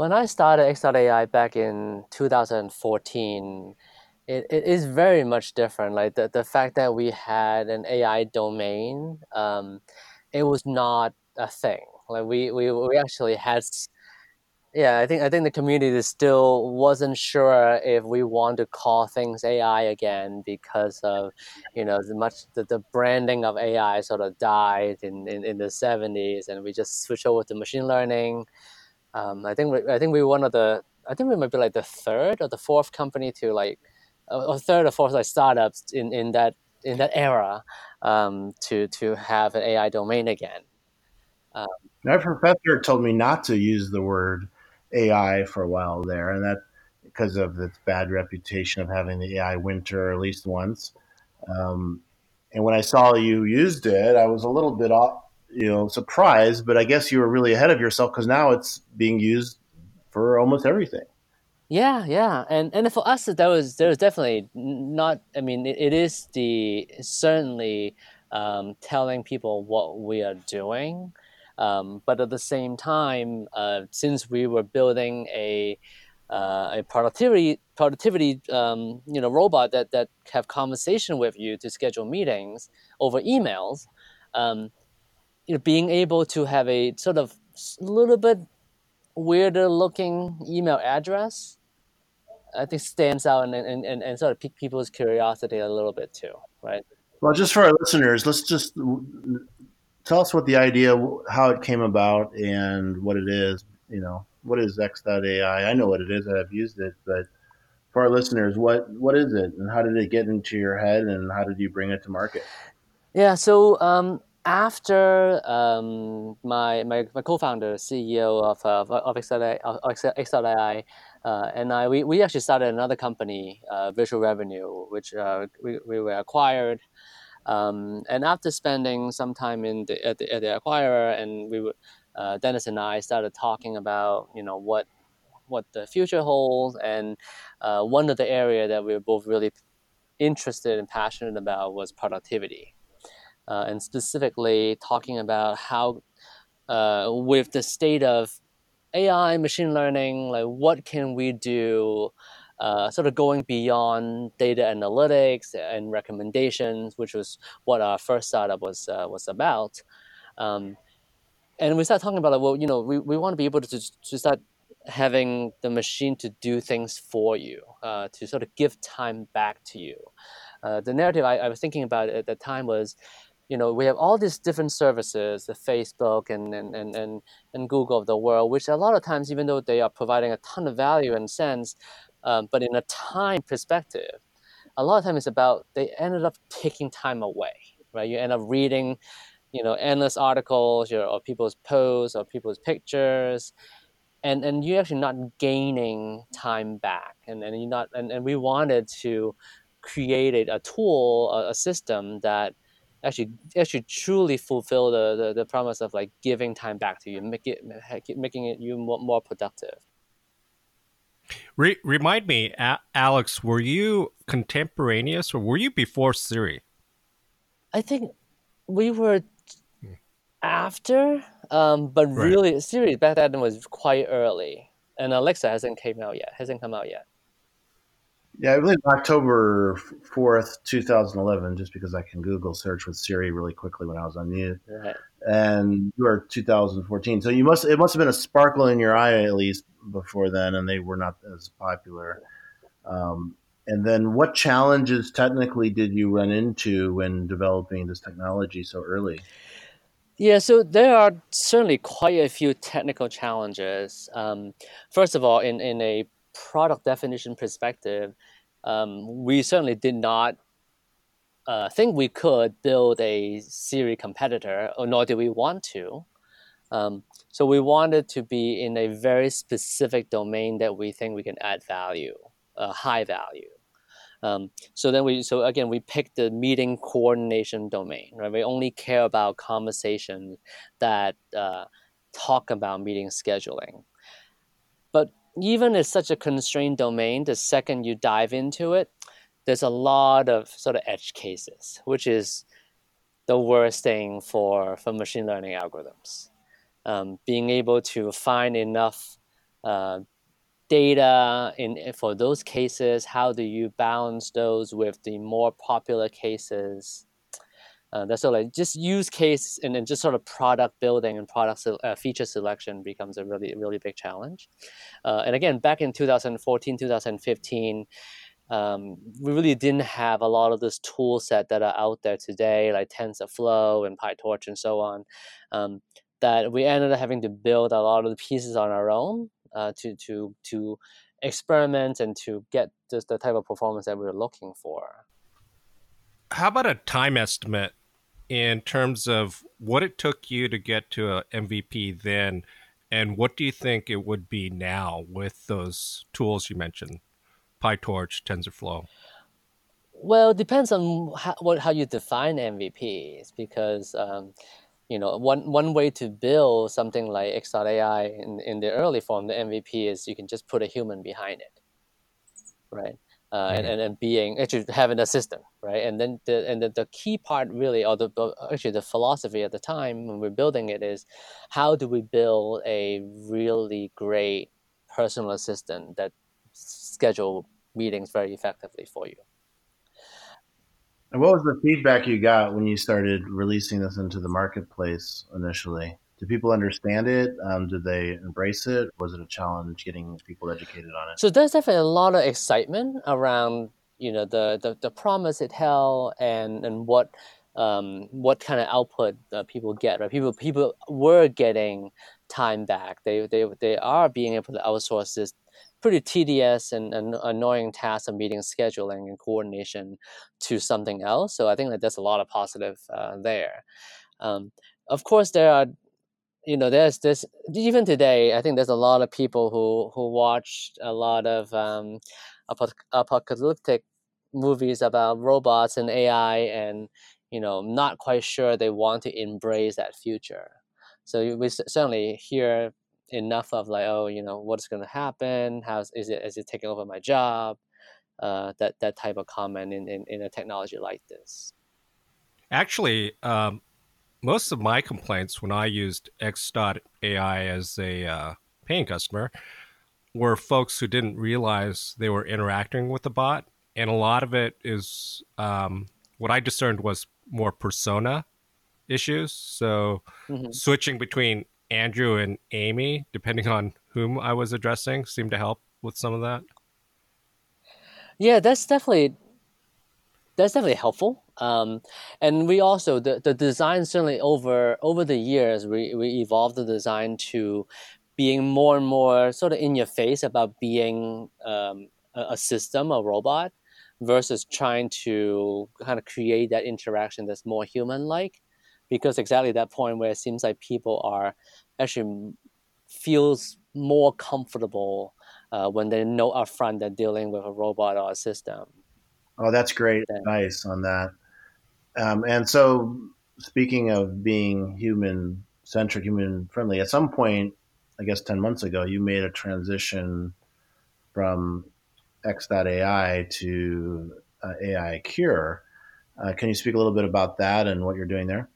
When I started X.AI back in 2014, it, it is very much different. Like the, the fact that we had an AI domain, um, it was not a thing. Like we, we, we actually had yeah, I think I think the community still wasn't sure if we want to call things AI again because of, you know, the much the, the branding of AI sort of died in, in, in the seventies, and we just switched over to machine learning. Um, I think we, I think we were one of the I think we might be like the third or the fourth company to like, or third or fourth like startups in, in that in that era, um, to to have an AI domain again. Um, My professor told me not to use the word AI for a while there, and that because of its bad reputation of having the AI winter at least once. Um, and when I saw you used it, I was a little bit, you know, surprised. But I guess you were really ahead of yourself because now it's being used for almost everything. Yeah, yeah, and and for us, that was there was definitely not. I mean, it, it is the certainly um, telling people what we are doing. Um, but at the same time, uh, since we were building a uh, a productivity productivity um, you know robot that that have conversation with you to schedule meetings over emails, um, you know, being able to have a sort of a little bit weirder looking email address, I think stands out and, and, and, and sort of pique people's curiosity a little bit too, right? Well, just for our listeners, let's just tell us what the idea, how it came about, and what it is. You know, what is X.AI? I know what it is. I've used it, but for our listeners, what what is it, and how did it get into your head, and how did you bring it to market? Yeah, so um, after um, my, my my co-founder, CEO of uh, of X.AI, uh, and I we, we actually started another company, uh, Visual Revenue, which uh, we, we were acquired. Um, and after spending some time in the, at, the, at the acquirer, and we uh, Dennis and I started talking about you know what what the future holds, and uh, one of the area that we were both really interested and passionate about was productivity, uh, and specifically talking about how uh, with the state of AI, machine learning, like what can we do uh, sort of going beyond data analytics and recommendations, which was what our first startup was uh, was about. Um, and we started talking about like, well, you know, we, we want to be able to, to start having the machine to do things for you, uh, to sort of give time back to you. Uh, the narrative I, I, was thinking about at the time was, you know, we have all these different services, the Facebook and, and, and, and, and Google of the world, which a lot of times, even though they are providing a ton of value and sense, um, but in a time perspective, a lot of times it's about they ended up taking time away, right? You end up reading, you know, endless articles or, or people's posts or people's pictures, and and you're actually not gaining time back. And and you're not and, and we wanted to create a, tool, a, a, system that actually actually truly fulfill the, the, the promise of like giving time back to you, make it making it you more, more productive. Re- remind me, A- Alex, were you contemporaneous or were you before Siri? I think we were after, um, but right. really, Siri back then was quite early, and Alexa hasn't came out yet. Hasn't come out yet. Yeah, I believe October fourth, two thousand eleven. Just because I can Google search with Siri really quickly when I was on mute. Right. And you are two thousand fourteen, so you must it must have been a sparkle in your eye at least before then, and they were not as popular. Um, and then, what challenges technically did you run into when developing this technology so early? Yeah, so there are certainly quite a few technical challenges. Um, first of all, in, in a product definition perspective, um, we certainly did not uh, think we could build a Siri competitor, or nor did we want to. Um, so we wanted to be in a very specific domain that we think we can add value, uh, high value. Um, so then we, so again, we picked the meeting coordination domain. Right, we only care about conversations that uh, talk about meeting scheduling. But even in such a constrained domain, the second you dive into it, there's a lot of sort of edge cases, which is the worst thing for, for machine learning algorithms um, being able to find enough uh, data in for those cases? How do you balance those with the more popular cases? Uh, that's of like just use case and then just sort of product building and product uh, feature selection becomes a really really big challenge. Uh, and again, back in 2014, 2015, um, we really didn't have a lot of this tool set that are out there today, like TensorFlow and PyTorch and so on. Um, that we ended up having to build a lot of the pieces on our own uh, to to to experiment and to get just the type of performance that we were looking for. How about a time estimate in terms of what it took you to get to a MVP then, and what do you think it would be now with those tools you mentioned, PyTorch, TensorFlow? Well, it depends on how, what, how you define MVPs, because um, you know one one way to build something like X.AI in, in the early form, the MVP is you can just put a human behind it, right? Uh, and, and, and being actually having a system, right? And then the and the, the key part really, or the actually the philosophy at the time when we're building it is, how do we build a really great personal assistant that schedule meetings very effectively for you? And what was the feedback you got when you started releasing this into the marketplace initially? Do people understand it? Um, did they embrace it? Was it a challenge getting people educated on it? So there's definitely a lot of excitement around you know the the, the promise it held and and what um, what kind of output uh, people get. Right, people people were getting time back. They they they are being able to outsource this pretty tedious and, and annoying task of meeting scheduling and coordination to something else. So I think that there's a lot of positive uh, there. Um, of course, there are you know there's this even today i think there's a lot of people who who watch a lot of um, apocalyptic movies about robots and ai and you know not quite sure they want to embrace that future. So we certainly hear enough of like oh you know what's going to happen? How is it is it taking over my job? Uh, that that type of comment in, in, in a technology like this. Actually um, most of my complaints when I used X.AI as a uh, paying customer were folks who didn't realize they were interacting with the bot. And a lot of it is um, what I discerned was more persona issues. So mm-hmm. switching between Andrew and Amy, depending on whom I was addressing, seemed to help with some of that. Yeah, that's definitely that's definitely helpful. Um, and we also the, the design certainly over over the years we, we evolved the design to being more and more sort of in your face about being um, a, a system, a robot, versus trying to kind of create that interaction that's more human like. Because exactly that point where it seems like people are actually feels more comfortable uh, when they know upfront they're dealing with a robot or a system. Oh, that's great advice on that. Um, and so, speaking of being human centric, human friendly, at some point, I guess 10 months ago, you made a transition from X.AI to uh, AI Cure. Uh, can you speak a little bit about that and what you're doing there?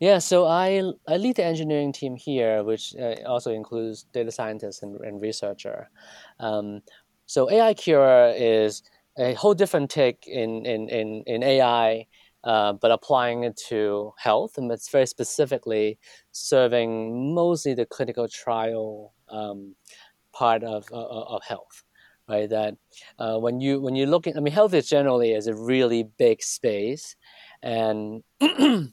Yeah, so I, I lead the engineering team here, which uh, also includes data scientists and, and researcher. Um, so AI Cure is a whole different take in in in, in AI, uh, but applying it to health, and it's very specifically serving mostly the clinical trial um, part of, of, of health right? That uh, when you when you look at i mean health is generally is a really big space and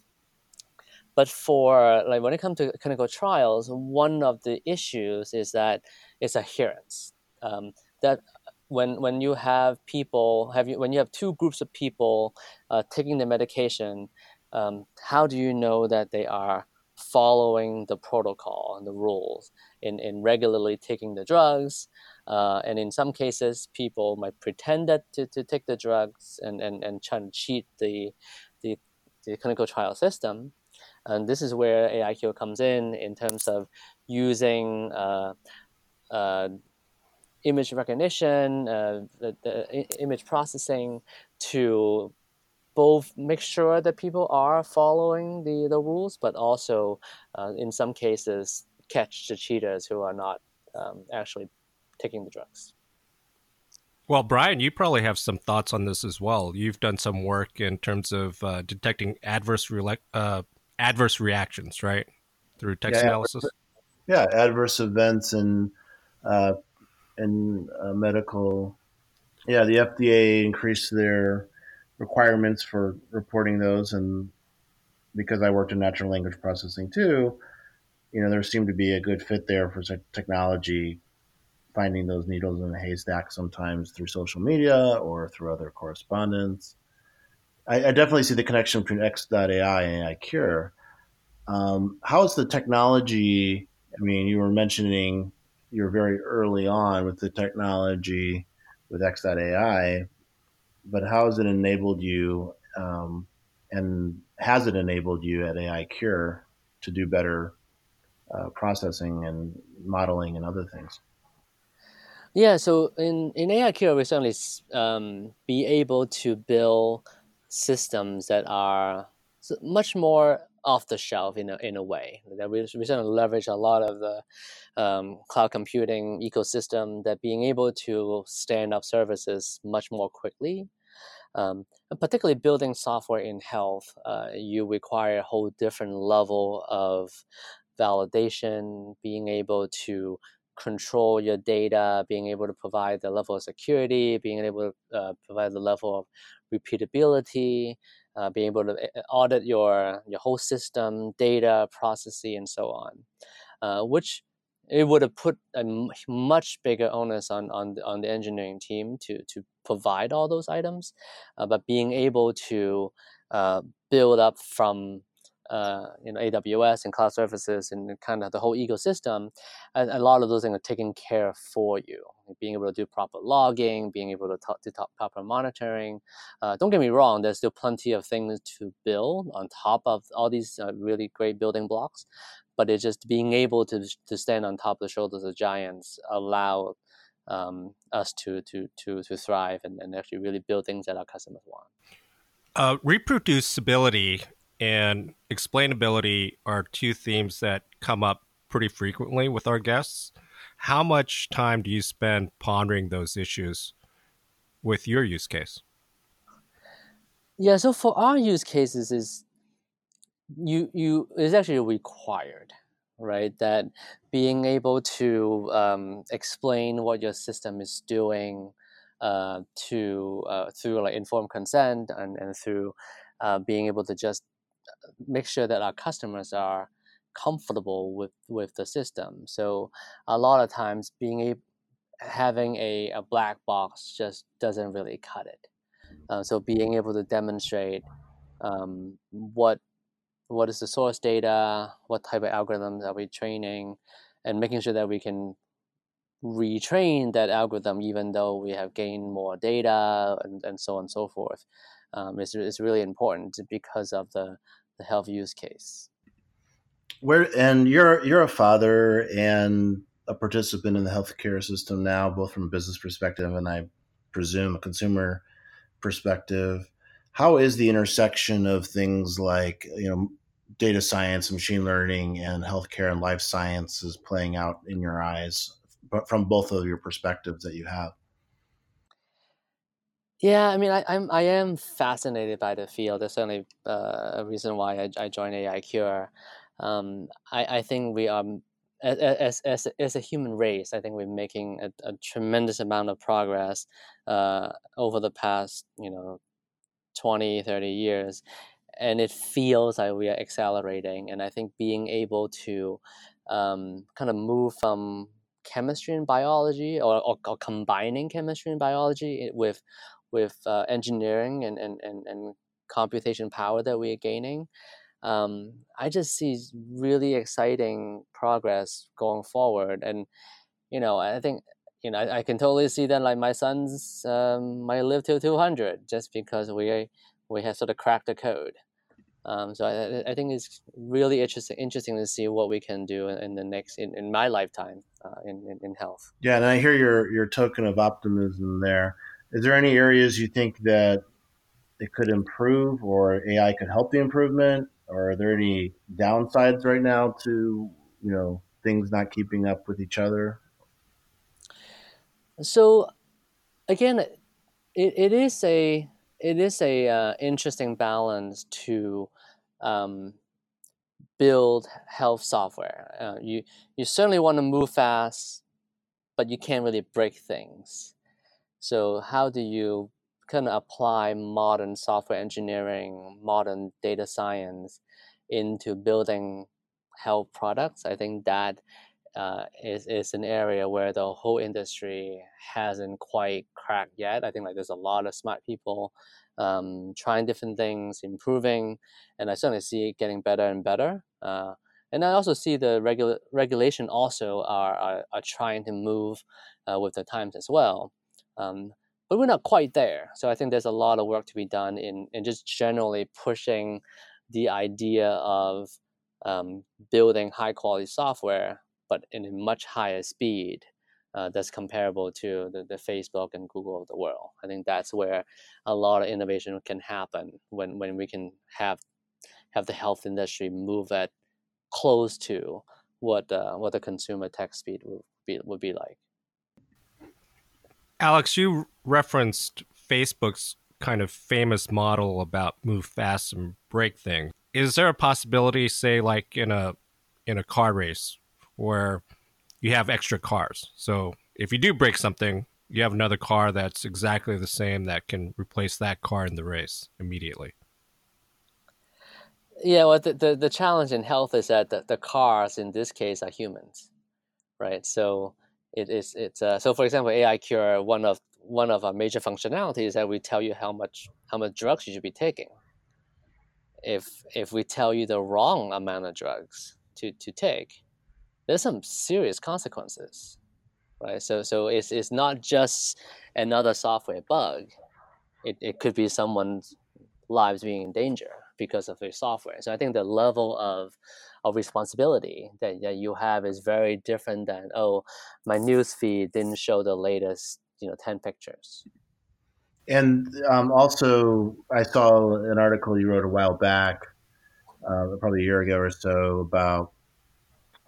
but for like when it comes to clinical trials one of the issues is that it's adherence um, that when when you have people have you when you have two groups of people uh, taking the medication, um, how do you know that they are following the protocol and the rules in, in regularly taking the drugs? Uh, and in some cases, people might pretend that to, to take the drugs and, and, and try to cheat the, the, the clinical trial system. And this is where AI Cure comes in in terms of using uh, uh, image recognition, uh, the, the image processing to both make sure that people are following the, the rules, but also uh, in some cases catch the cheaters who are not um, actually taking the drugs. Well, Brian, you probably have some thoughts on this as well. You've done some work in terms of uh, detecting adverse re- uh, adverse reactions, right, through text yeah, analysis. Yeah, adverse events and uh, and uh, medical. Yeah, the FDA increased their requirements for reporting those, and because I worked in natural language processing too, you know, there seemed to be a good fit there for technology finding those needles in a haystack sometimes through social media or through other correspondence. I, I definitely see the connection between X.AI and AI Cure. Um, how is the technology? I mean, you were mentioning you're very early on with the technology with X.AI, but how has it enabled you, um, and has it enabled you at AI Cure to do better uh, processing and modeling and other things? Yeah, so in, in AI Cure, we certainly um, be able to build systems that are much more off the shelf in a, in a way. That we, we sort of leverage a lot of the um, cloud computing ecosystem that being able to stand up services much more quickly. Um, particularly building software in health, uh, you require a whole different level of validation, being able to control your data, being able to provide the level of security, being able to uh, provide the level of repeatability, uh, being able to uh, audit your your whole system, data, processing, and so on, uh, which it would have put a much bigger onus on on the, on the engineering team to to provide all those items, uh, but being able to uh, build up from uh, you know AWS and cloud services and kind of the whole ecosystem, a, a, lot of those things are taken care of for you. Being able to do proper logging, being able to talk to talk, proper monitoring. Uh, don't get me wrong, there's still plenty of things to build on top of all these uh, really great building blocks, but it's just being able to to stand on top of the shoulders of giants allow um, us to to to to thrive and, and actually really build things that our customers want. Uh, reproducibility and explainability are two themes that come up pretty frequently with our guests. How much time do you spend pondering those issues with your use case? Yeah, so for our use cases is you you is actually required, right? That being able to um, explain what your system is doing uh, to uh, through like informed consent and, and through uh, being able to just make sure that our customers are comfortable with with the system. So a lot of times being able having a, a black box just doesn't really cut it. Uh, so being able to demonstrate um, what what is the source data, what type of algorithms are we training, and making sure that we can retrain that algorithm even though we have gained more data and, and so on and so forth um, is, is really important because of the the health use case. Where and you're you're a father and a participant in the healthcare system now, both from a business perspective and I presume a consumer perspective. How is the intersection of things like you know data science, machine learning, and healthcare and life sciences playing out in your eyes, but from both of your perspectives that you have? Yeah, I mean, I, I'm I am fascinated by the field. That's certainly uh, a reason why I, I joined AI Cure. Um, I, I think we are as, as, as a human race, I think we're making a, a tremendous amount of progress uh, over the past, you know, 20, 30 years. And it feels like we are accelerating. And I think being able to um, kind of move from chemistry and biology or, or, or, combining chemistry and biology with with uh, engineering and, and, and, and computation power that we are gaining, um, I just see really exciting progress going forward. And, you know, I think, you know, I, I can totally see that like my sons um, might live till 200 just because we, we have sort of cracked the code. Um, so I, I think it's really interesting interesting to see what we can do in, the next in, in my lifetime uh, in, in, in health. Yeah, and I hear your your token of optimism there. Is there any areas you think that it could improve or AI could help the improvement? Or are there any downsides right now to, you know, things not keeping up with each other? So again, it, it is a it is a uh, interesting balance to um, build health software. Uh, you you certainly want to move fast, but you can't really break things. So how do you kind of apply modern software engineering, modern data science into building health products? I think that uh, is is an area where the whole industry hasn't quite cracked yet. I think like there's a lot of smart people um, trying different things, improving, and I certainly see it getting better and better. Uh, and I also see the regula- regulation also are, are, are trying to move uh, with the times as well. Um, but we're not quite there. So I think there's a lot of work to be done in, in just generally pushing the idea of um, building high quality software, but in a much higher speed uh, that's comparable to the, the Facebook and Google of the world. I think that's where a lot of innovation can happen when, when we can have have the health industry move at close to what uh, what the consumer tech speed would be would be like. Alex, you referenced Facebook's kind of famous model about move fast and break things. Is there a possibility, say, like in a in a car race, where you have extra cars? So if you do break something, you have another car that's exactly the same that can replace that car in the race immediately. Yeah, well, the, the, the challenge in health is that the, the cars in this case are humans, right? So it is it's uh, so for example, AI Cure one of one of our major functionalities that we tell you how much how much drugs you should be taking. If if we tell you the wrong amount of drugs to, to take, there's some serious consequences, right? So so it's it's not just another software bug. It it could be someone's lives being in danger because of your software. So I think the level of of responsibility that, that you have is very different than oh my news feed didn't show the latest you know 10 pictures and um, also i saw an article you wrote a while back uh, probably a year ago or so about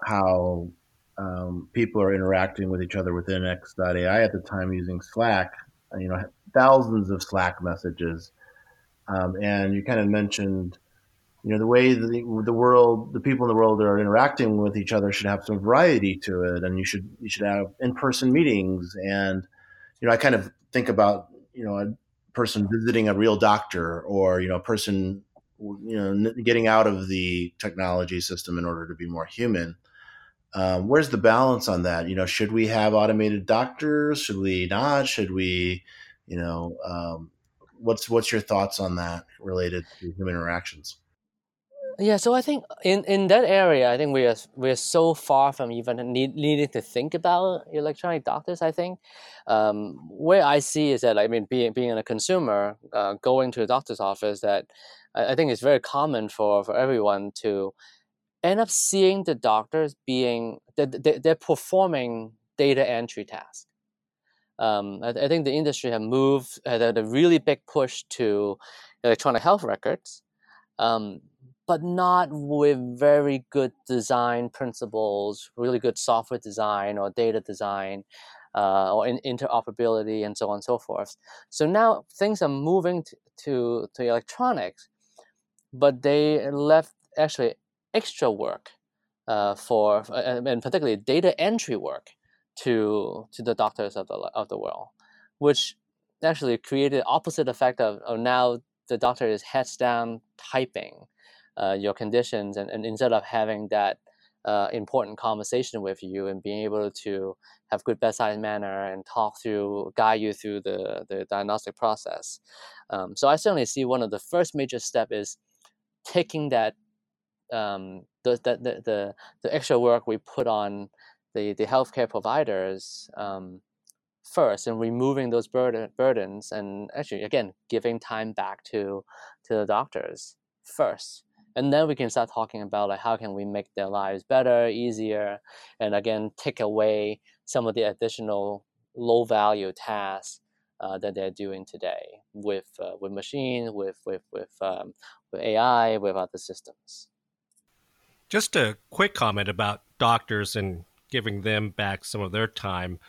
how um, people are interacting with each other within x.ai at the time using slack you know thousands of slack messages um, and you kind of mentioned you know the way the, the world the people in the world are interacting with each other should have some variety to it and you should you should have in-person meetings. And you know i kind of think about you know a person visiting a real doctor or you know a person you know getting out of the technology system in order to be more human. Um, where's the balance on that? You know should we have automated doctors? Should we not? Should we you know um, what's what's your thoughts on that related to human interactions yeah, so I think in, in that area, I think we are we are so far from even need, needing to think about electronic doctors. I think um, where I see is that I mean, being being a consumer, uh, going to a doctor's office, that I, I think it's very common for for everyone to end up seeing the doctors being they, they're performing data entry tasks. Um, I, I, think the industry have moved had a really big push to electronic health records. Um, but not with very good design principles, really good software design or data design, uh, or in interoperability and so on and so forth. So now things are moving to, to, to electronics, but they left actually extra work uh, for, and particularly data entry work to, to the doctors of the, of the world, which actually created opposite effect of, of now the doctor is heads down typing uh, your conditions, and, and instead of having that uh, important conversation with you and being able to have good bedside manner and talk through, guide you through the, the diagnostic process. Um, so I certainly see one of the first major step is taking that um, the, the, the, the extra work we put on the, the healthcare providers um, first and removing those burden, burdens and actually again giving time back to to the doctors first. And then we can start talking about like how can we make their lives better easier and again take away some of the additional low value tasks uh, that they're doing today with uh, with machine with with with, um, with ai with other systems. Just a quick comment about doctors and giving them back some of their time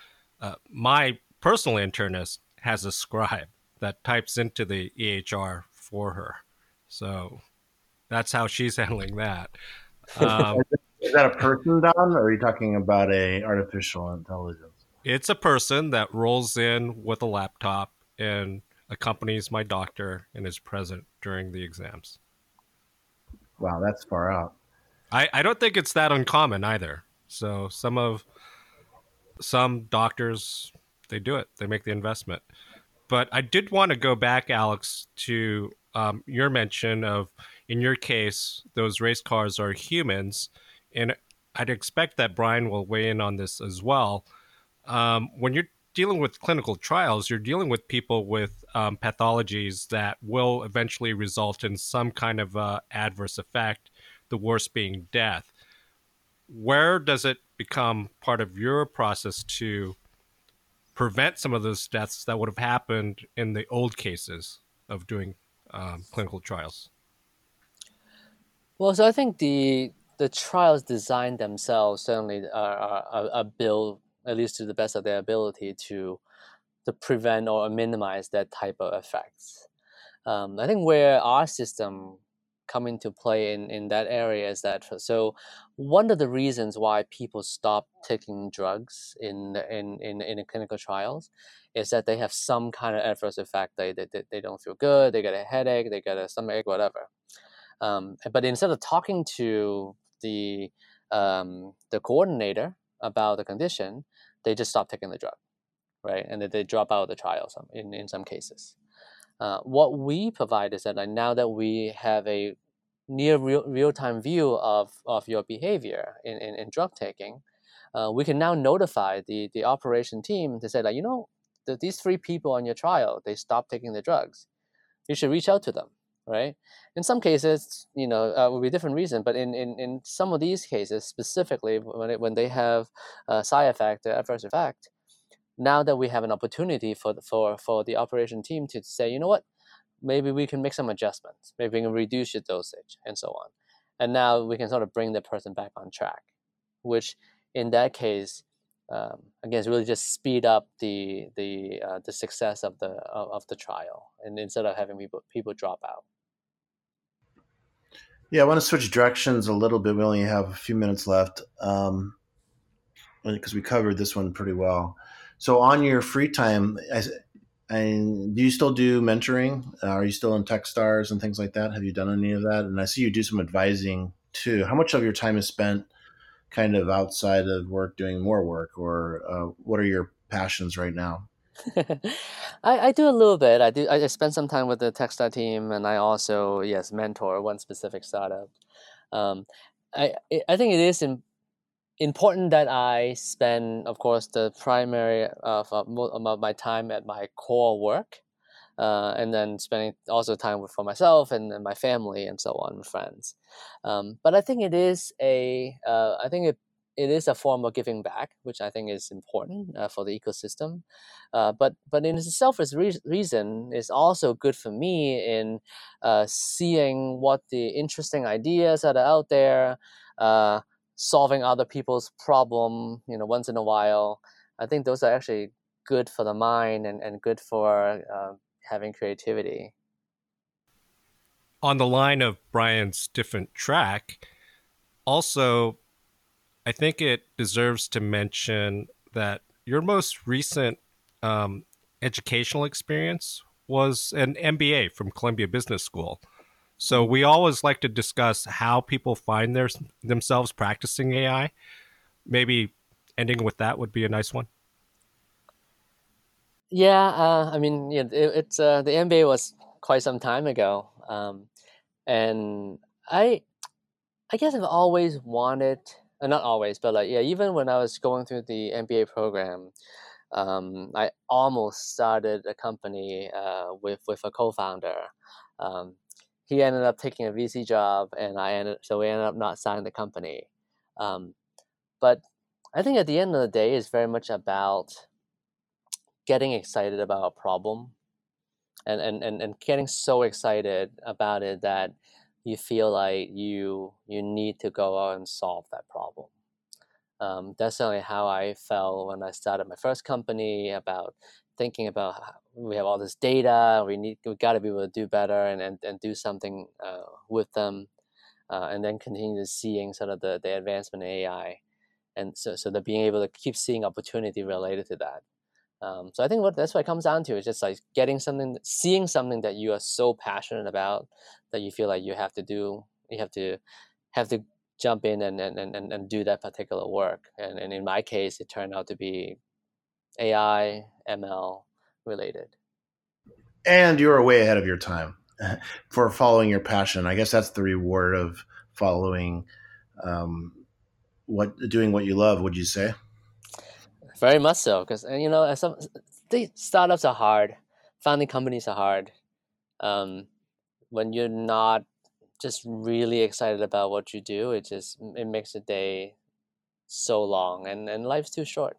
uh, my personal internist has a scribe that types into the EHR for her. So that's how she's handling that. Um, is that a person, Don, or are you talking about a artificial intelligence? It's a person that rolls in with a laptop and accompanies my doctor and is present during the exams. Wow, that's far out. I, I don't think it's that uncommon either. So some of some doctors they do it. They make the investment. But I did want to go back, Alex, to um, your mention of in your case, those race cars are humans, and I'd expect that Brian will weigh in on this as well. Um, when you're dealing with clinical trials, you're dealing with people with um, pathologies that will eventually result in some kind of uh, adverse effect, the worst being death. Where does it become part of your process to prevent some of those deaths that would have happened in the old cases of doing um, clinical trials? Well, so I think the the trials design themselves certainly are, are, are built at least to the best of their ability to to prevent or minimize that type of effects. Um, I think where our system come into play in, in that area is that so one of the reasons why people stop taking drugs in in in, in clinical trials is that they have some kind of adverse effect they, they, they don't feel good they get a headache they get a stomach whatever um, but instead of talking to the um, the coordinator about the condition, they just stop taking the drug, right? And they, they drop out of the trial some, in, in some cases. Uh, what we provide is that like, now that we have a near real, real-time view of, of your behavior in, in, in drug taking, uh, we can now notify the, the operation team to say like, you know, the, these three people on your trial, they stopped taking the drugs. You should reach out to them right? In some cases, you know, uh, will be different reason, but in, in, in some of these cases, specifically when it, when they have a side effect, adverse effect, now that we have an opportunity for the, for for the operation team to say, you know what, maybe we can make some adjustments, maybe we can reduce your dosage, and so on, and now we can sort of bring the person back on track, which in that case. Um, again, it's really just speed up the the uh, the success of the of, of the trial, and instead of having people people drop out. Yeah, I want to switch directions a little bit. We only have a few minutes left because we covered this one pretty well. So, on your free time, and do you still do mentoring? Uh, are you still in TechStars and things like that? Have you done any of that? And I see you do some advising too. How much of your time is spent kind of outside of work doing more work, or uh, what are your passions right now? I, I do a little bit. I do. I spend some time with the TechStar team, and I also yes mentor one specific startup. Um, I I think it is in, important that I spend, of course, the primary of, of my time at my core work, uh, and then spending also time for myself and, and my family and so on, friends. Um, but I think it is a. Uh, I think it it is a form of giving back, which I think is important uh, for the ecosystem. Uh, but but in itself, as re- reason is also good for me in uh, seeing what the interesting ideas that are out there, uh, solving other people's problem. You know, once in a while. I think those are actually good for the mind and, and good for uh, having creativity. On the line of Brian's different track, also I think it deserves to mention that your most recent um, educational experience was an MBA from Columbia Business School. So we always like to discuss how people find their themselves practicing AI. Maybe ending with that would be a nice one. Yeah, uh, I mean, yeah, it, it's uh, the MBA was quite some time ago, um, and I, I guess I've always wanted uh, not always, but like yeah, even when I was going through the MBA program, um, I almost started a company uh, with with a co-founder. Um, he ended up taking a VC job, and I ended so we ended up not signing the company. Um, but I think at the end of the day, it's very much about getting excited about a problem, and and and, and getting so excited about it that you feel like you you need to go out and solve that problem. um, that's certainly how I felt when I started my first company about thinking about we have all this data we need we got to be able to do better and and, and do something uh, with them uh, and then continue to seeing sort of the, the advancement in AI and so so that being able to keep seeing opportunity related to that. Um, so I think what that's what it comes down to is just like getting something seeing something that you are so passionate about that you feel like you have to do you have to have to jump in and, and, and, and do that particular work. And, and in my case it turned out to be AI, ML related. And you were way ahead of your time for following your passion. I guess that's the reward of following um, what doing what you love. Would you say? Very much so, because you know, some the startups are hard, founding companies are hard. Um, when you're not just really excited about what you do, it just it makes the day so long, and and life's too short.